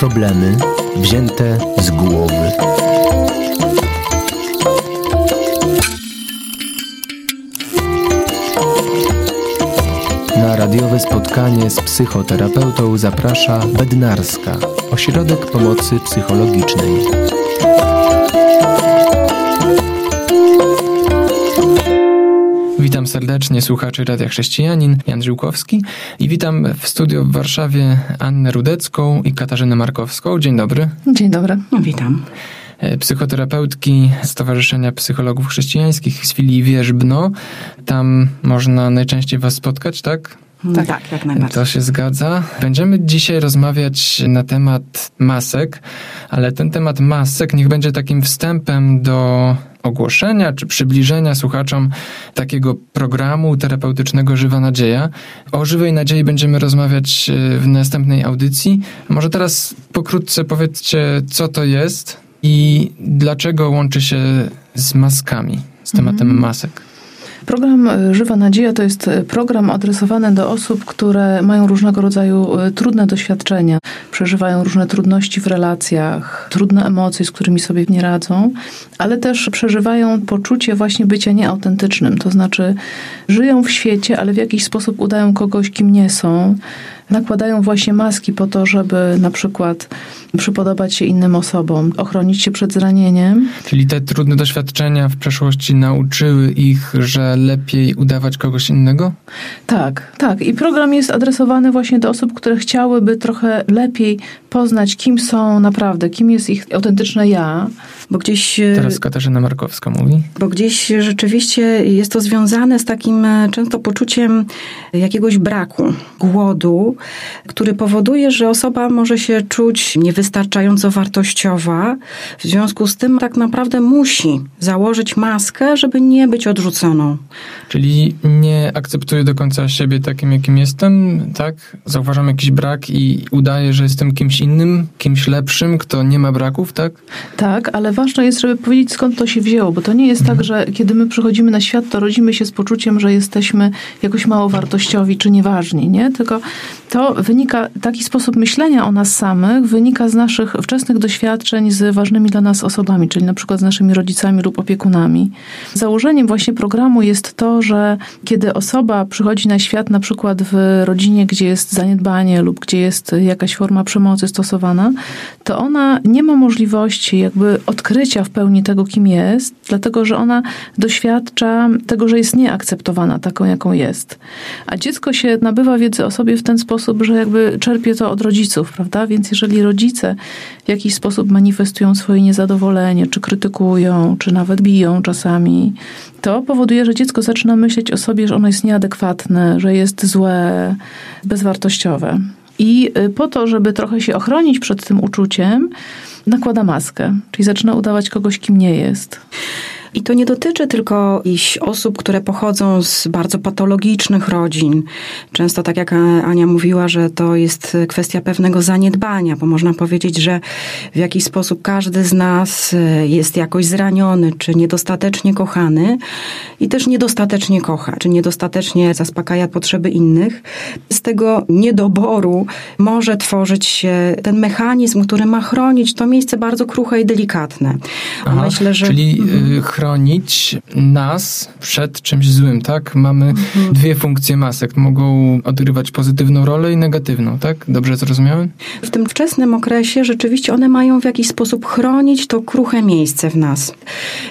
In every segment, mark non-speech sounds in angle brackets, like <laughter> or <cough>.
Problemy wzięte z głowy. Na radiowe spotkanie z psychoterapeutą zaprasza Bednarska, ośrodek pomocy psychologicznej. Serdecznie słuchaczy Radia Chrześcijanin, Jan Żyłkowski i witam w studio w Warszawie Annę Rudecką i Katarzynę Markowską. Dzień dobry. Dzień dobry. Witam. E, psychoterapeutki Stowarzyszenia Psychologów Chrześcijańskich z filii Wierzbno. Tam można najczęściej was spotkać, tak? Tak, tak, jak najbardziej. To się zgadza. Będziemy dzisiaj rozmawiać na temat masek, ale ten temat masek niech będzie takim wstępem do ogłoszenia czy przybliżenia słuchaczom takiego programu terapeutycznego Żywa Nadzieja. O Żywej Nadziei będziemy rozmawiać e, w następnej audycji. Może teraz pokrótce powiedzcie, co to jest i dlaczego łączy się z maskami, z tematem Mhm. masek. Program y, Żywa Nadzieja to jest y, program adresowany do osób, które mają różnego rodzaju y, trudne doświadczenia, przeżywają różne trudności w relacjach, trudne emocje, z którymi sobie nie radzą, ale też przeżywają poczucie właśnie bycia nieautentycznym. To znaczy, żyją w świecie, ale w jakiś sposób udają kogoś, kim nie są. Nakładają właśnie maski po to, żeby na przykład przypodobać się innym osobom, ochronić się przed zranieniem. Czyli te trudne doświadczenia w przeszłości nauczyły ich, że lepiej udawać kogoś innego? Tak, tak. I program jest adresowany właśnie do osób, które chciałyby trochę lepiej poznać, kim są naprawdę, kim jest ich autentyczne ja. Bo gdzieś, e, Teraz Katarzyna Markowska mówi. bo gdzieś rzeczywiście jest to związane z takim e, często poczuciem jakiegoś braku, głodu, który powoduje, że osoba może się czuć niewystarczająco wartościowa. W związku z tym tak naprawdę musi założyć maskę, żeby nie być odrzuconą. Czyli nie akceptuję do końca siebie takim, jakim jestem, tak? Zauważam jakiś brak i udaję, że jestem kimś innym, kimś lepszym, kto nie ma braków, tak? Tak, ale ważne jest, żeby powiedzieć, skąd to się wzięło, bo to nie jest tak, że kiedy my przychodzimy na świat, to rodzimy się z poczuciem, że jesteśmy jakoś mało wartościowi czy nieważni, nie? Tylko to wynika, taki sposób myślenia o nas samych wynika z naszych wczesnych doświadczeń z ważnymi dla nas osobami, czyli na przykład z naszymi rodzicami lub opiekunami. Założeniem właśnie programu jest to, że kiedy osoba przychodzi na świat na przykład w rodzinie, gdzie jest zaniedbanie lub gdzie jest jakaś forma przemocy stosowana, to ona nie ma możliwości jakby odkrycia w pełni tego, kim jest, dlatego że ona doświadcza tego, że jest nieakceptowana taką, jaką jest. A dziecko się nabywa wiedzy o sobie w ten sposób, że jakby czerpie to od rodziców, prawda? Więc jeżeli rodzice w jakiś sposób manifestują swoje niezadowolenie, czy krytykują, czy nawet biją czasami, to powoduje, że dziecko zaczyna myśleć o sobie, że ono jest nieadekwatne, że jest złe, bezwartościowe. I y, po to, żeby trochę się ochronić przed tym uczuciem, nakłada maskę, czyli zaczyna udawać kogoś, kim nie jest. I to nie dotyczy tylko jakichś osób, które pochodzą z bardzo patologicznych rodzin. Często, tak jak Ania mówiła, że to jest kwestia pewnego zaniedbania, bo można powiedzieć, że w jakiś sposób każdy z nas jest jakoś zraniony, czy niedostatecznie kochany i też niedostatecznie kocha, czy niedostatecznie zaspokaja potrzeby innych. Z tego niedoboru może tworzyć się ten mechanizm, który ma chronić to miejsce bardzo kruche i delikatne. Aha, Myślę, że... Czyli Mhm. Chronić nas przed czymś złym, tak? Mamy Mhm. dwie funkcje masek. Mogą odgrywać pozytywną rolę i negatywną, tak? Dobrze zrozumiałem? W tym wczesnym okresie rzeczywiście one mają w jakiś sposób chronić to kruche miejsce w nas.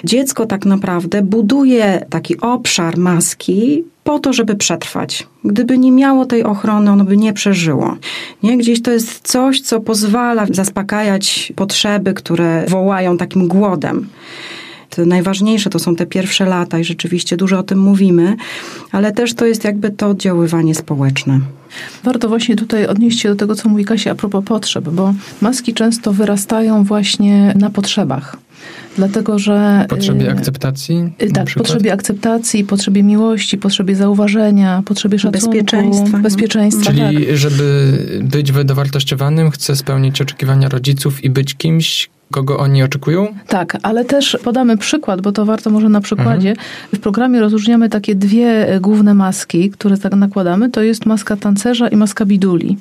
Dziecko tak naprawdę buduje taki obszar maski po to, żeby przetrwać. Gdyby nie miało tej ochrony, ono by nie przeżyło. Nie? Gdzieś to jest coś, co pozwala zaspokajać potrzeby, które wołają takim głodem. Najważniejsze to są te pierwsze lata i rzeczywiście dużo o tym mówimy, ale też to jest jakby to oddziaływanie społeczne. Warto właśnie tutaj odnieść się do tego, co mówi Kasia a propos potrzeb, bo maski często wyrastają właśnie na potrzebach. Dlatego, że. Potrzebie y, akceptacji? y, Tak, potrzebie akceptacji, potrzebie miłości, potrzebie zauważenia, potrzebie szacunku, Bezpieczeństwa. bezpieczeństwa tak. Czyli żeby być dowartościowanym, chcę spełnić oczekiwania rodziców i być kimś, kogo oni oczekują? Tak, ale też podamy przykład, bo to warto może na przykładzie. W programie rozróżniamy takie dwie e, główne maski, które tak nakładamy. To jest maska tancerza i maska biduli.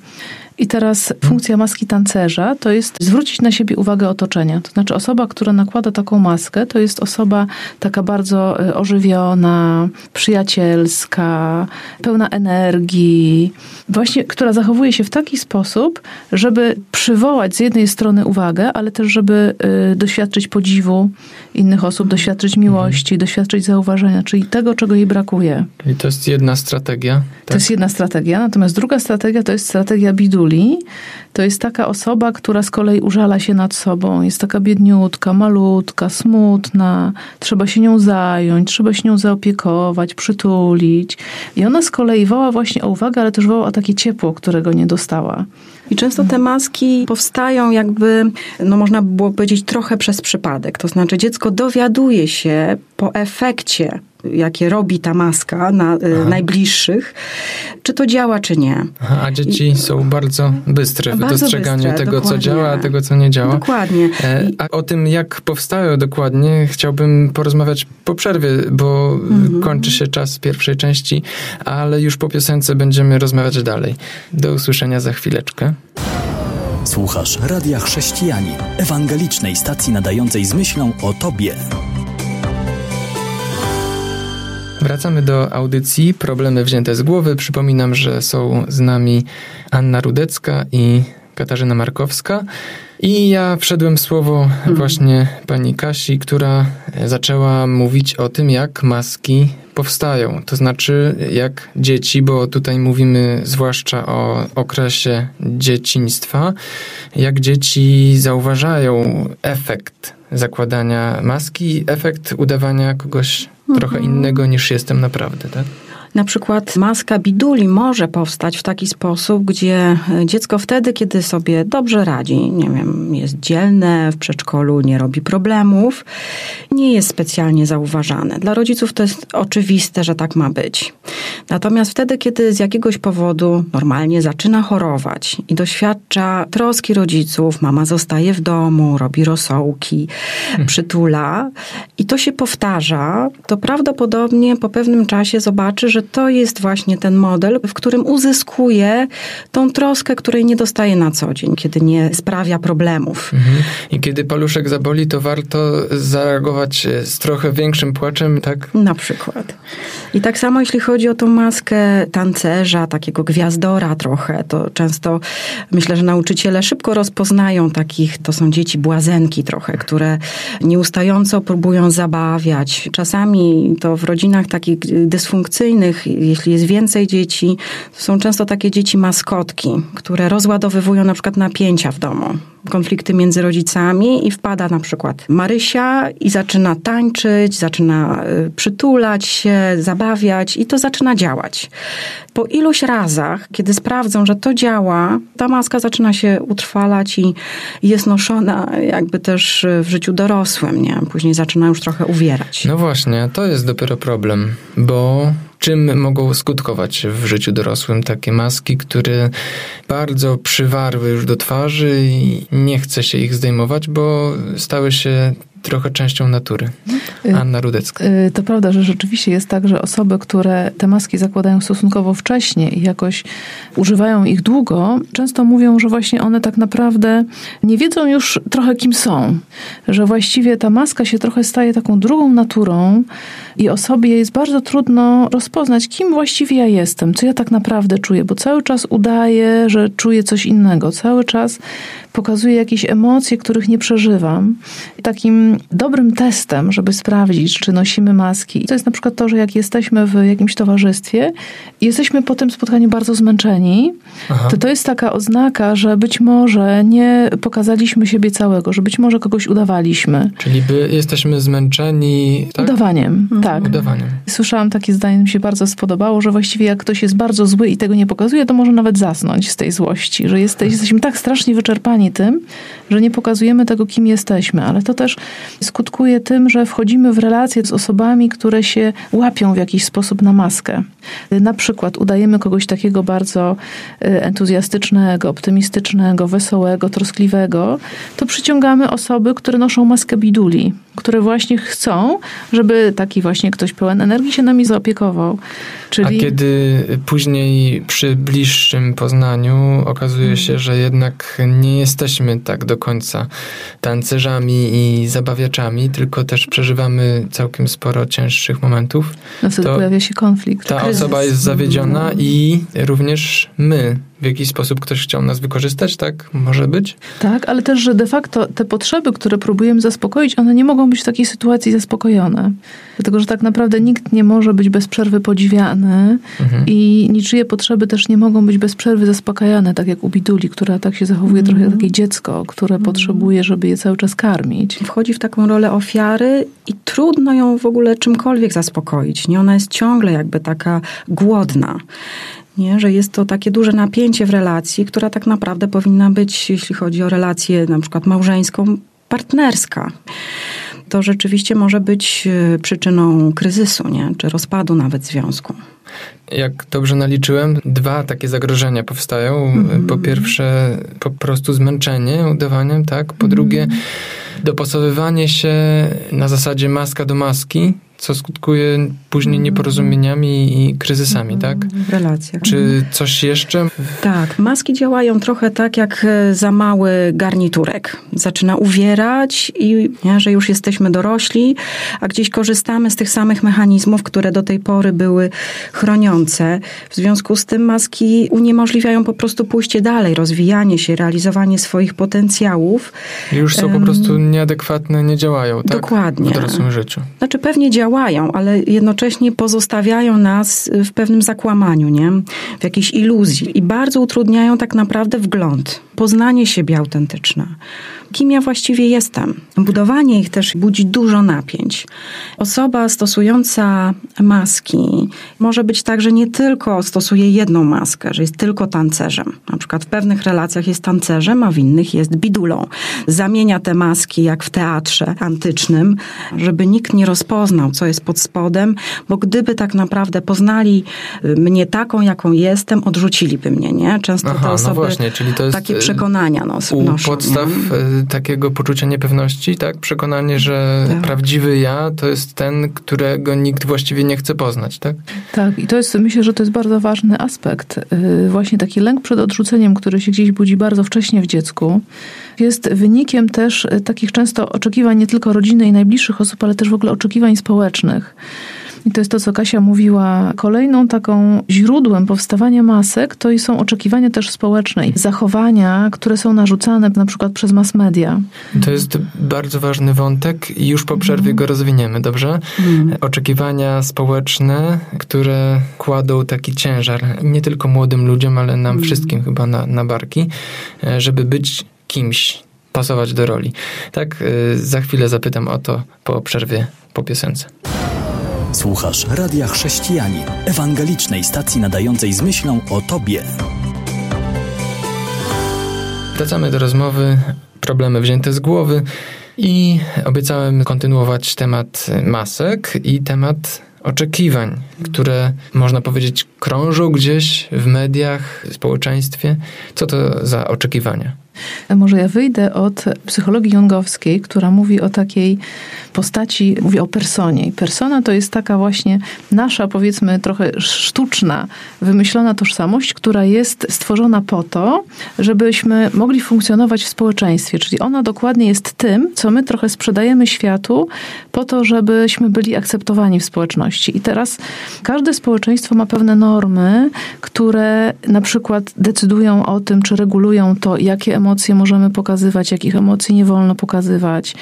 I teraz funkcja maski tancerza to jest zwrócić na siebie uwagę otoczenia. To znaczy osoba, która nakłada taką maskę, to jest osoba taka bardzo y, ożywiona, przyjacielska, pełna energii, właśnie która zachowuje się w taki sposób, żeby przywołać z jednej strony uwagę, ale też żeby y, doświadczyć podziwu innych osób, doświadczyć miłości, doświadczyć zauważenia, czyli tego, czego jej brakuje. I to jest jedna strategia. Tak? To jest jedna strategia, natomiast druga strategia to jest strategia biduli. To jest taka osoba, która z kolei użala się nad sobą, jest taka biedniutka, malutka, smutna, trzeba się nią zająć, trzeba się nią zaopiekować, przytulić. I ona z kolei woła właśnie o uwagę, ale też woła o takie ciepło, którego nie dostała. I często te maski powstają jakby, no można by było powiedzieć, trochę przez przypadek. To znaczy dziecko dowiaduje się po efekcie jakie robi ta maska na y, najbliższych, czy to działa, czy nie. Aha, a dzieci I, są bardzo bystre w bardzo dostrzeganiu bystre, tego, dokładnie. co działa, a tego, co nie działa. Dokładnie. E, a o tym, jak powstają dokładnie, chciałbym porozmawiać po przerwie, bo mhm. kończy się czas pierwszej części, ale już po piosence będziemy rozmawiać dalej. Do usłyszenia za chwileczkę. Słuchasz Radia Chrześcijani, ewangelicznej stacji nadającej z myślą o Tobie. Wracamy do audycji Problemy wzięte z głowy. Przypominam, że są z nami Anna Rudecka i Katarzyna Markowska. I ja wszedłem w słowo mhm. właśnie pani Kasi, która zaczęła mówić o tym, jak maski powstają. To znaczy, jak dzieci, bo tutaj mówimy zwłaszcza o okresie dzieciństwa, jak dzieci zauważają efekt zakładania maski, efekt udawania kogoś. Trochę innego niż jestem naprawdę, tak? Na przykład maska biduli może powstać w taki sposób, gdzie dziecko wtedy, kiedy sobie dobrze radzi, nie wiem, jest dzielne w przedszkolu, nie robi problemów, nie jest specjalnie zauważane. Dla rodziców to jest oczywiste, że tak ma być. Natomiast wtedy, kiedy z jakiegoś powodu normalnie zaczyna chorować i doświadcza troski rodziców, mama zostaje w domu, robi rosołki, hmm. przytula i to się powtarza, to prawdopodobnie po pewnym czasie zobaczy, że to jest właśnie ten model, w którym uzyskuje tą troskę, której nie dostaje na co dzień, kiedy nie sprawia problemów. Mhm. I kiedy paluszek zaboli, to warto zareagować z trochę większym płaczem, tak? Na przykład. I tak samo jeśli chodzi o tą maskę tancerza, takiego gwiazdora trochę, to często myślę, że nauczyciele szybko rozpoznają takich, to są dzieci błazenki trochę, które nieustająco próbują zabawiać. Czasami to w rodzinach takich dysfunkcyjnych jeśli jest więcej dzieci, to są często takie dzieci maskotki, które rozładowywują na przykład napięcia w domu konflikty między rodzicami i wpada na przykład Marysia i zaczyna tańczyć, zaczyna y, przytulać się, zabawiać i to zaczyna działać. Po iluś razach, kiedy sprawdzą, że to działa, ta maska zaczyna się utrwalać i jest noszona jakby też w życiu dorosłym, nie? Później zaczyna już trochę uwierać. No właśnie, to jest dopiero problem, bo czym mogą skutkować w życiu dorosłym takie maski, które bardzo przywarły już do twarzy i nie chce się ich zdejmować, bo stały się trochę częścią natury. Y, Anna Rudecka. Y, to prawda, że rzeczywiście jest tak, że osoby, które te maski zakładają stosunkowo wcześnie i jakoś używają ich długo, często mówią, że właśnie one tak naprawdę nie wiedzą już trochę kim są. Że właściwie ta maska się trochę staje taką drugą naturą i osobie jest bardzo trudno rozpoznać, kim właściwie ja jestem, co ja tak naprawdę czuję, bo cały czas udaję, że czuję coś innego. Cały czas pokazuję jakieś emocje, których nie przeżywam. Takim dobrym testem, żeby sprawdzić, czy nosimy maski, to jest na przykład to, że jak jesteśmy w jakimś towarzystwie i jesteśmy po tym spotkaniu bardzo zmęczeni, Aha. to to jest taka oznaka, że być może nie pokazaliśmy siebie całego, że być może kogoś udawaliśmy. Czyli by jesteśmy zmęczeni. Tak? Udawaniem, mhm. tak. Udawaniem. Słyszałam takie zdanie, mi się bardzo spodobało, że właściwie jak ktoś jest bardzo zły i tego nie pokazuje, to może nawet zasnąć z tej złości, że jesteś, jesteśmy tak strasznie wyczerpani tym, że nie pokazujemy tego, kim jesteśmy, ale to też skutkuje tym, że wchodzimy w relacje z osobami, które się łapią w jakiś sposób na maskę. Na przykład udajemy kogoś takiego bardzo y, entuzjastycznego, optymistycznego, wesołego, troskliwego, to przyciągamy osoby, które noszą maskę biduli. Które właśnie chcą, żeby taki właśnie ktoś pełen energii się nami zaopiekował. Czyli... A kiedy później przy bliższym poznaniu okazuje się, że jednak nie jesteśmy tak do końca tancerzami i zabawiaczami, tylko też przeżywamy całkiem sporo cięższych momentów. No wtedy pojawia się konflikt. Ta kryzys. osoba jest zawiedziona i również my w jakiś sposób ktoś chciał nas wykorzystać, tak? Może być? Tak, ale też, że de facto te potrzeby, które próbujemy zaspokoić, one nie mogą być w takiej sytuacji zaspokojone. Dlatego, że tak naprawdę nikt nie może być bez przerwy podziwiany mhm. i niczyje potrzeby też nie mogą być bez przerwy zaspokajane, tak jak u Biduli, która tak się zachowuje mhm. trochę jak takie dziecko, które mhm. potrzebuje, żeby je cały czas karmić. Wchodzi w taką rolę ofiary i trudno ją w ogóle czymkolwiek zaspokoić. Nie? Ona jest ciągle jakby taka głodna nie? że jest to takie duże napięcie w relacji, która tak naprawdę powinna być, jeśli chodzi o relację na przykład małżeńską, partnerska. To rzeczywiście może być e, przyczyną kryzysu, nie? czy rozpadu nawet związku. Jak dobrze naliczyłem, dwa takie zagrożenia powstają. Mm-hmm. Po pierwsze, po prostu zmęczenie udawaniem, tak? Po mm-hmm. drugie, dopasowywanie się na zasadzie maska do maski, co skutkuje później mhm. nieporozumieniami i kryzysami, mhm. tak? W relacjach. Czy mhm. coś jeszcze? Tak, maski działają trochę tak jak e, za mały garniturek. Zaczyna uwierać i nie, że już jesteśmy dorośli, a gdzieś korzystamy z tych samych mechanizmów, które do tej pory były chroniące. W związku z tym maski uniemożliwiają po prostu pójście dalej, rozwijanie się, realizowanie swoich potencjałów. I już są po prostu nieadekwatne, nie działają, tak? Dokładnie. W dorosłym życiu. Znaczy pewnie działają działają, ale jednocześnie pozostawiają nas w pewnym zakłamaniu, nie? w jakiejś iluzji i bardzo utrudniają tak naprawdę wgląd, poznanie siebie autentyczne kim ja właściwie jestem. Budowanie ich też budzi dużo napięć. Osoba stosująca maski może być tak, że nie tylko stosuje jedną maskę, że jest tylko tancerzem. Na przykład w pewnych relacjach jest tancerzem, a w innych jest bidulą. Zamienia te maski jak w teatrze antycznym, żeby nikt nie rozpoznał, co jest pod spodem, bo gdyby tak naprawdę poznali y, mnie taką, jaką jestem, odrzuciliby mnie, nie? Często Aha, te no osoby no właśnie, czyli to jest takie y, przekonania nos, u noszą. podstaw nie? Takiego poczucia niepewności, tak? Przekonanie, że tak. prawdziwy ja to jest ten, którego nikt właściwie nie chce poznać, tak? Tak, i to jest, myślę, że to jest bardzo ważny aspekt. Y, właśnie taki lęk przed odrzuceniem, który się gdzieś budzi bardzo wcześnie w dziecku, jest wynikiem też takich często oczekiwań nie tylko rodziny i najbliższych osób, ale też w ogóle oczekiwań społecznych. I to jest to, co Kasia mówiła. Kolejną taką źródłem powstawania masek to są oczekiwania też społeczne, zachowania, które są narzucane na przykład przez mass media. To jest bardzo ważny wątek i już po przerwie go rozwiniemy, dobrze? Mm. Oczekiwania społeczne, które kładą taki ciężar nie tylko młodym ludziom, ale nam mm. wszystkim chyba na, na barki, e, żeby być kimś, pasować do roli. Tak, e, za chwilę zapytam o to po przerwie, po piosence. Słuchasz Radia Chrześcijani, ewangelicznej stacji nadającej z myślą o Tobie. Wracamy do rozmowy, problemy wzięte z głowy i obiecałem kontynuować temat masek i temat oczekiwań, które można powiedzieć krążą gdzieś w mediach, w społeczeństwie. Co to za oczekiwania? Może ja wyjdę od psychologii jungowskiej, która mówi o takiej postaci, mówi o personie. Persona to jest taka właśnie nasza, powiedzmy, trochę sztuczna, wymyślona tożsamość, która jest stworzona po to, żebyśmy mogli funkcjonować w społeczeństwie. Czyli ona dokładnie jest tym, co my trochę sprzedajemy światu po to, żebyśmy byli akceptowani w społeczności. I teraz każde społeczeństwo ma pewne normy, które na przykład decydują o tym, czy regulują to, jakie emocje emocje możemy pokazywać, jakich emocji nie wolno pokazywać,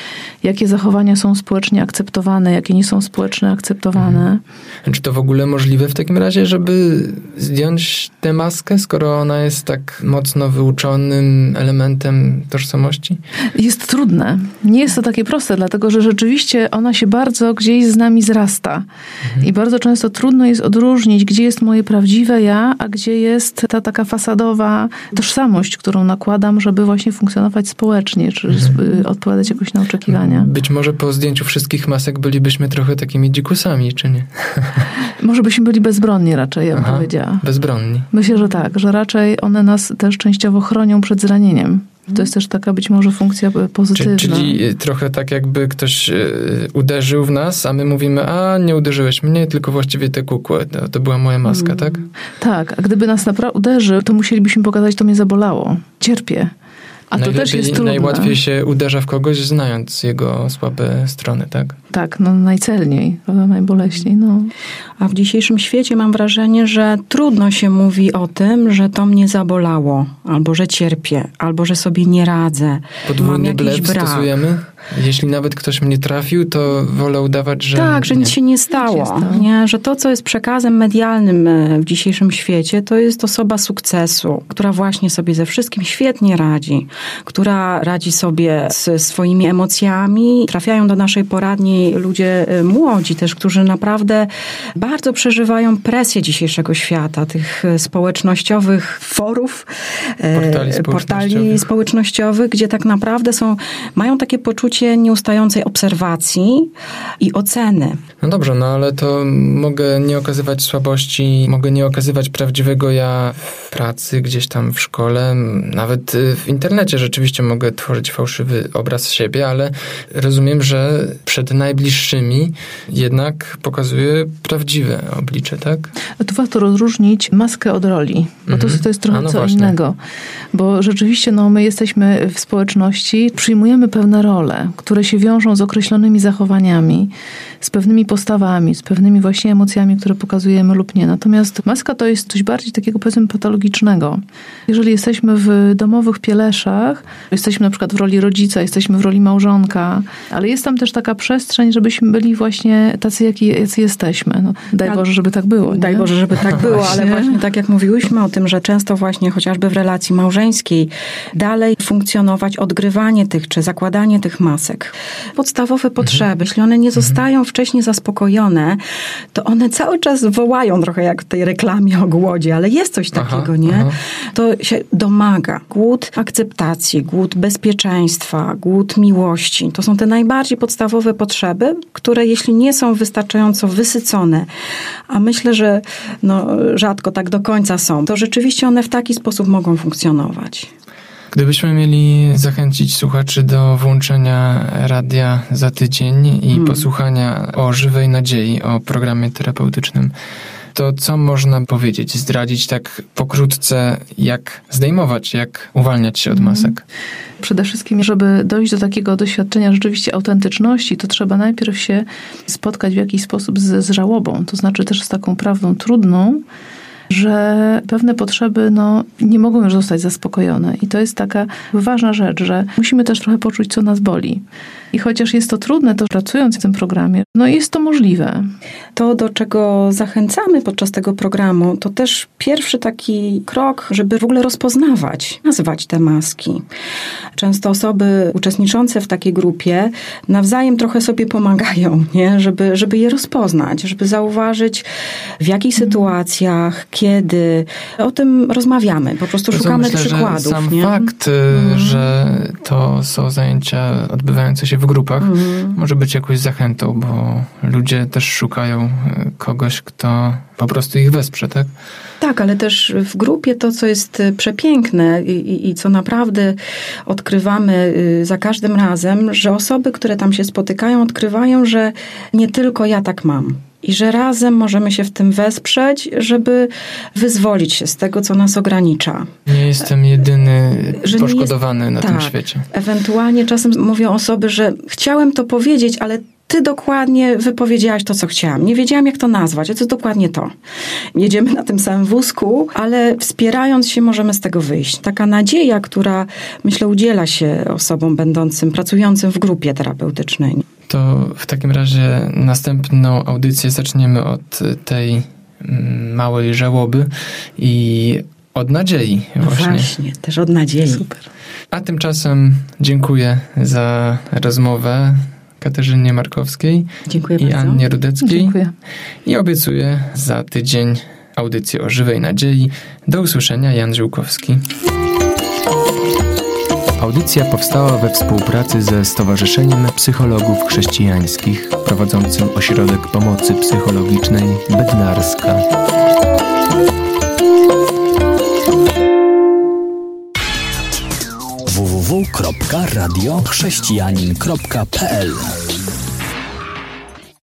jakie zachowania są społecznie akceptowane, jakie nie są społecznie akceptowane. Mhm. Czy to w ogóle możliwe w takim razie, żeby zdjąć tę maskę, skoro ona jest tak mocno wyuczonym elementem tożsamości? Jest trudne. Nie jest to takie proste, dlatego że rzeczywiście ona się bardzo gdzieś z nami zrasta. Mhm. I bardzo często trudno jest odróżnić, gdzie jest moje prawdziwe ja, a gdzie jest ta taka fasadowa tożsamość, którą nakładam, żeby żeby właśnie funkcjonować społecznie, czy mhm. odpowiadać jakoś na oczekiwania. Być może po zdjęciu wszystkich masek bylibyśmy trochę takimi dzikusami, czy nie? <laughs> może byśmy byli bezbronni raczej, ja bym Aha, powiedziała. Bezbronni. Myślę, że tak, że raczej one nas też częściowo chronią przed zranieniem. To jest też taka być może funkcja pozytywna. Czyli, czyli trochę tak jakby ktoś uderzył w nas, a my mówimy, a nie uderzyłeś mnie, tylko właściwie te kukłę. To, to była moja maska, mm. tak? Tak, a gdyby nas naprawdę uderzył, to musielibyśmy pokazać, to mnie zabolało. Cierpię. A to też jest trudne. Najłatwiej się uderza w kogoś, znając jego słabe strony, tak? Tak, no najcelniej, prawda, najboleśniej. No. A w dzisiejszym świecie mam wrażenie, że trudno się mówi o tym, że to mnie zabolało, albo że cierpię, albo że sobie nie radzę. Podwójny brak. stosujemy? Jeśli nawet ktoś mnie trafił, to wolę udawać, że. Tak, że nic się nie stało. Się stało. Nie? Że to, co jest przekazem medialnym e, w dzisiejszym świecie, to jest osoba sukcesu, która właśnie sobie ze wszystkim świetnie radzi, która radzi sobie z swoimi emocjami. Trafiają do naszej poradni ludzie e, młodzi też, którzy naprawdę bardzo przeżywają presję dzisiejszego świata, tych e, społecznościowych forów, portali społecznościowych, portali społecznościowych gdzie tak naprawdę są, mają takie poczucie, nieustającej obserwacji i oceny. No dobrze, no ale to mogę nie okazywać słabości, mogę nie okazywać prawdziwego ja w pracy, gdzieś tam w szkole, nawet y, w internecie rzeczywiście mogę tworzyć fałszywy obraz siebie, ale rozumiem, że przed najbliższymi jednak pokazuję prawdziwe oblicze, tak? Tu warto rozróżnić maskę od roli, bo mhm. to, to jest trochę no co właśnie. innego. Bo rzeczywiście no, my jesteśmy w społeczności, przyjmujemy pewne role które się wiążą z określonymi zachowaniami, z pewnymi postawami, z pewnymi właśnie emocjami, które pokazujemy lub nie. Natomiast maska to jest coś bardziej takiego powiedzmy patologicznego. Jeżeli jesteśmy w domowych pieleszach, jesteśmy na przykład w roli rodzica, jesteśmy w roli małżonka, ale jest tam też taka przestrzeń, żebyśmy byli właśnie tacy, jaki, jacy jesteśmy. No, daj Boże, żeby tak było. Nie? Daj Boże, żeby tak było, ale właśnie tak jak mówiłyśmy o tym, że często właśnie chociażby w relacji małżeńskiej dalej funkcjonować odgrywanie tych, czy zakładanie tych masek. Podstawowe potrzeby, mhm. jeśli one nie mhm. zostają wcześniej zaspokojone, to one cały czas wołają trochę jak w tej reklamie o głodzie, ale jest coś takiego, aha, nie? Aha. To się domaga. Głód akceptacji, głód bezpieczeństwa, głód miłości. To są te najbardziej podstawowe potrzeby, które jeśli nie są wystarczająco wysycone, a myślę, że no, rzadko tak do końca są, to rzeczywiście one w taki sposób mogą funkcjonować. Gdybyśmy mieli zachęcić słuchaczy do włączenia radia za tydzień i hmm. posłuchania o żywej nadziei, o programie terapeutycznym, to co można powiedzieć, zdradzić tak pokrótce, jak zdejmować, jak uwalniać się od mhm. masek? Przede wszystkim, żeby dojść do takiego doświadczenia rzeczywiście autentyczności, to trzeba najpierw się spotkać w jakiś sposób z, z żałobą, to znaczy też z taką prawdą trudną, że pewne potrzeby no, nie mogą już zostać zaspokojone. I to jest taka ważna rzecz, że musimy też trochę poczuć, co nas boli. I chociaż jest to trudne, to pracując w tym programie, no jest to możliwe. To, do czego zachęcamy podczas tego programu, to też pierwszy taki krok, żeby w ogóle rozpoznawać, nazywać te maski. Często osoby uczestniczące w takiej grupie nawzajem trochę sobie pomagają, nie? Żeby, żeby je rozpoznać, żeby zauważyć w jakich mhm. sytuacjach, kiedy. O tym rozmawiamy, po prostu szukamy myślę, przykładów. Że sam nie? fakt, mhm. że to są zajęcia odbywające się w grupach, mhm. może być jakąś zachętą, bo ludzie też szukają e, kogoś, kto po prostu ich wesprze, tak? Tak, ale też w grupie to, co jest e, przepiękne i, i, i, co naprawdę odkrywamy y, za każdym razem, że osoby, które tam się spotykają, odkrywają, że nie tylko ja tak mam i że razem możemy się w tym wesprzeć, żeby wyzwolić się z tego, co nas ogranicza. Nie jestem jedyny że poszkodowany jest, na tak, tym świecie. Ewentualnie czasem mówią osoby, że chciałem to powiedzieć, ale ty dokładnie wypowiedziałaś to, co chciałam. Nie wiedziałam, jak to nazwać, a to dokładnie to. Jedziemy na tym samym wózku, ale wspierając się możemy z tego wyjść. Taka nadzieja, która myślę udziela się osobom będącym, pracującym w grupie terapeutycznej. To w takim razie następną audycję zaczniemy od tej mm, małej żałoby i od nadziei no właśnie. właśnie, też od nadziei. Super. A tymczasem dziękuję za rozmowę. Katarzynie Markowskiej Dziękuję i bardzo. Annie Rudeckiej. Dziękuję. I obiecuję za tydzień audycję o żywej nadziei. Do usłyszenia, Jan Żyłkowski. Audycja powstała we współpracy ze Stowarzyszeniem Psychologów Chrześcijańskich prowadzącym Ośrodek Pomocy Psychologicznej Bednarska. www www.radiochrześcijanin.pl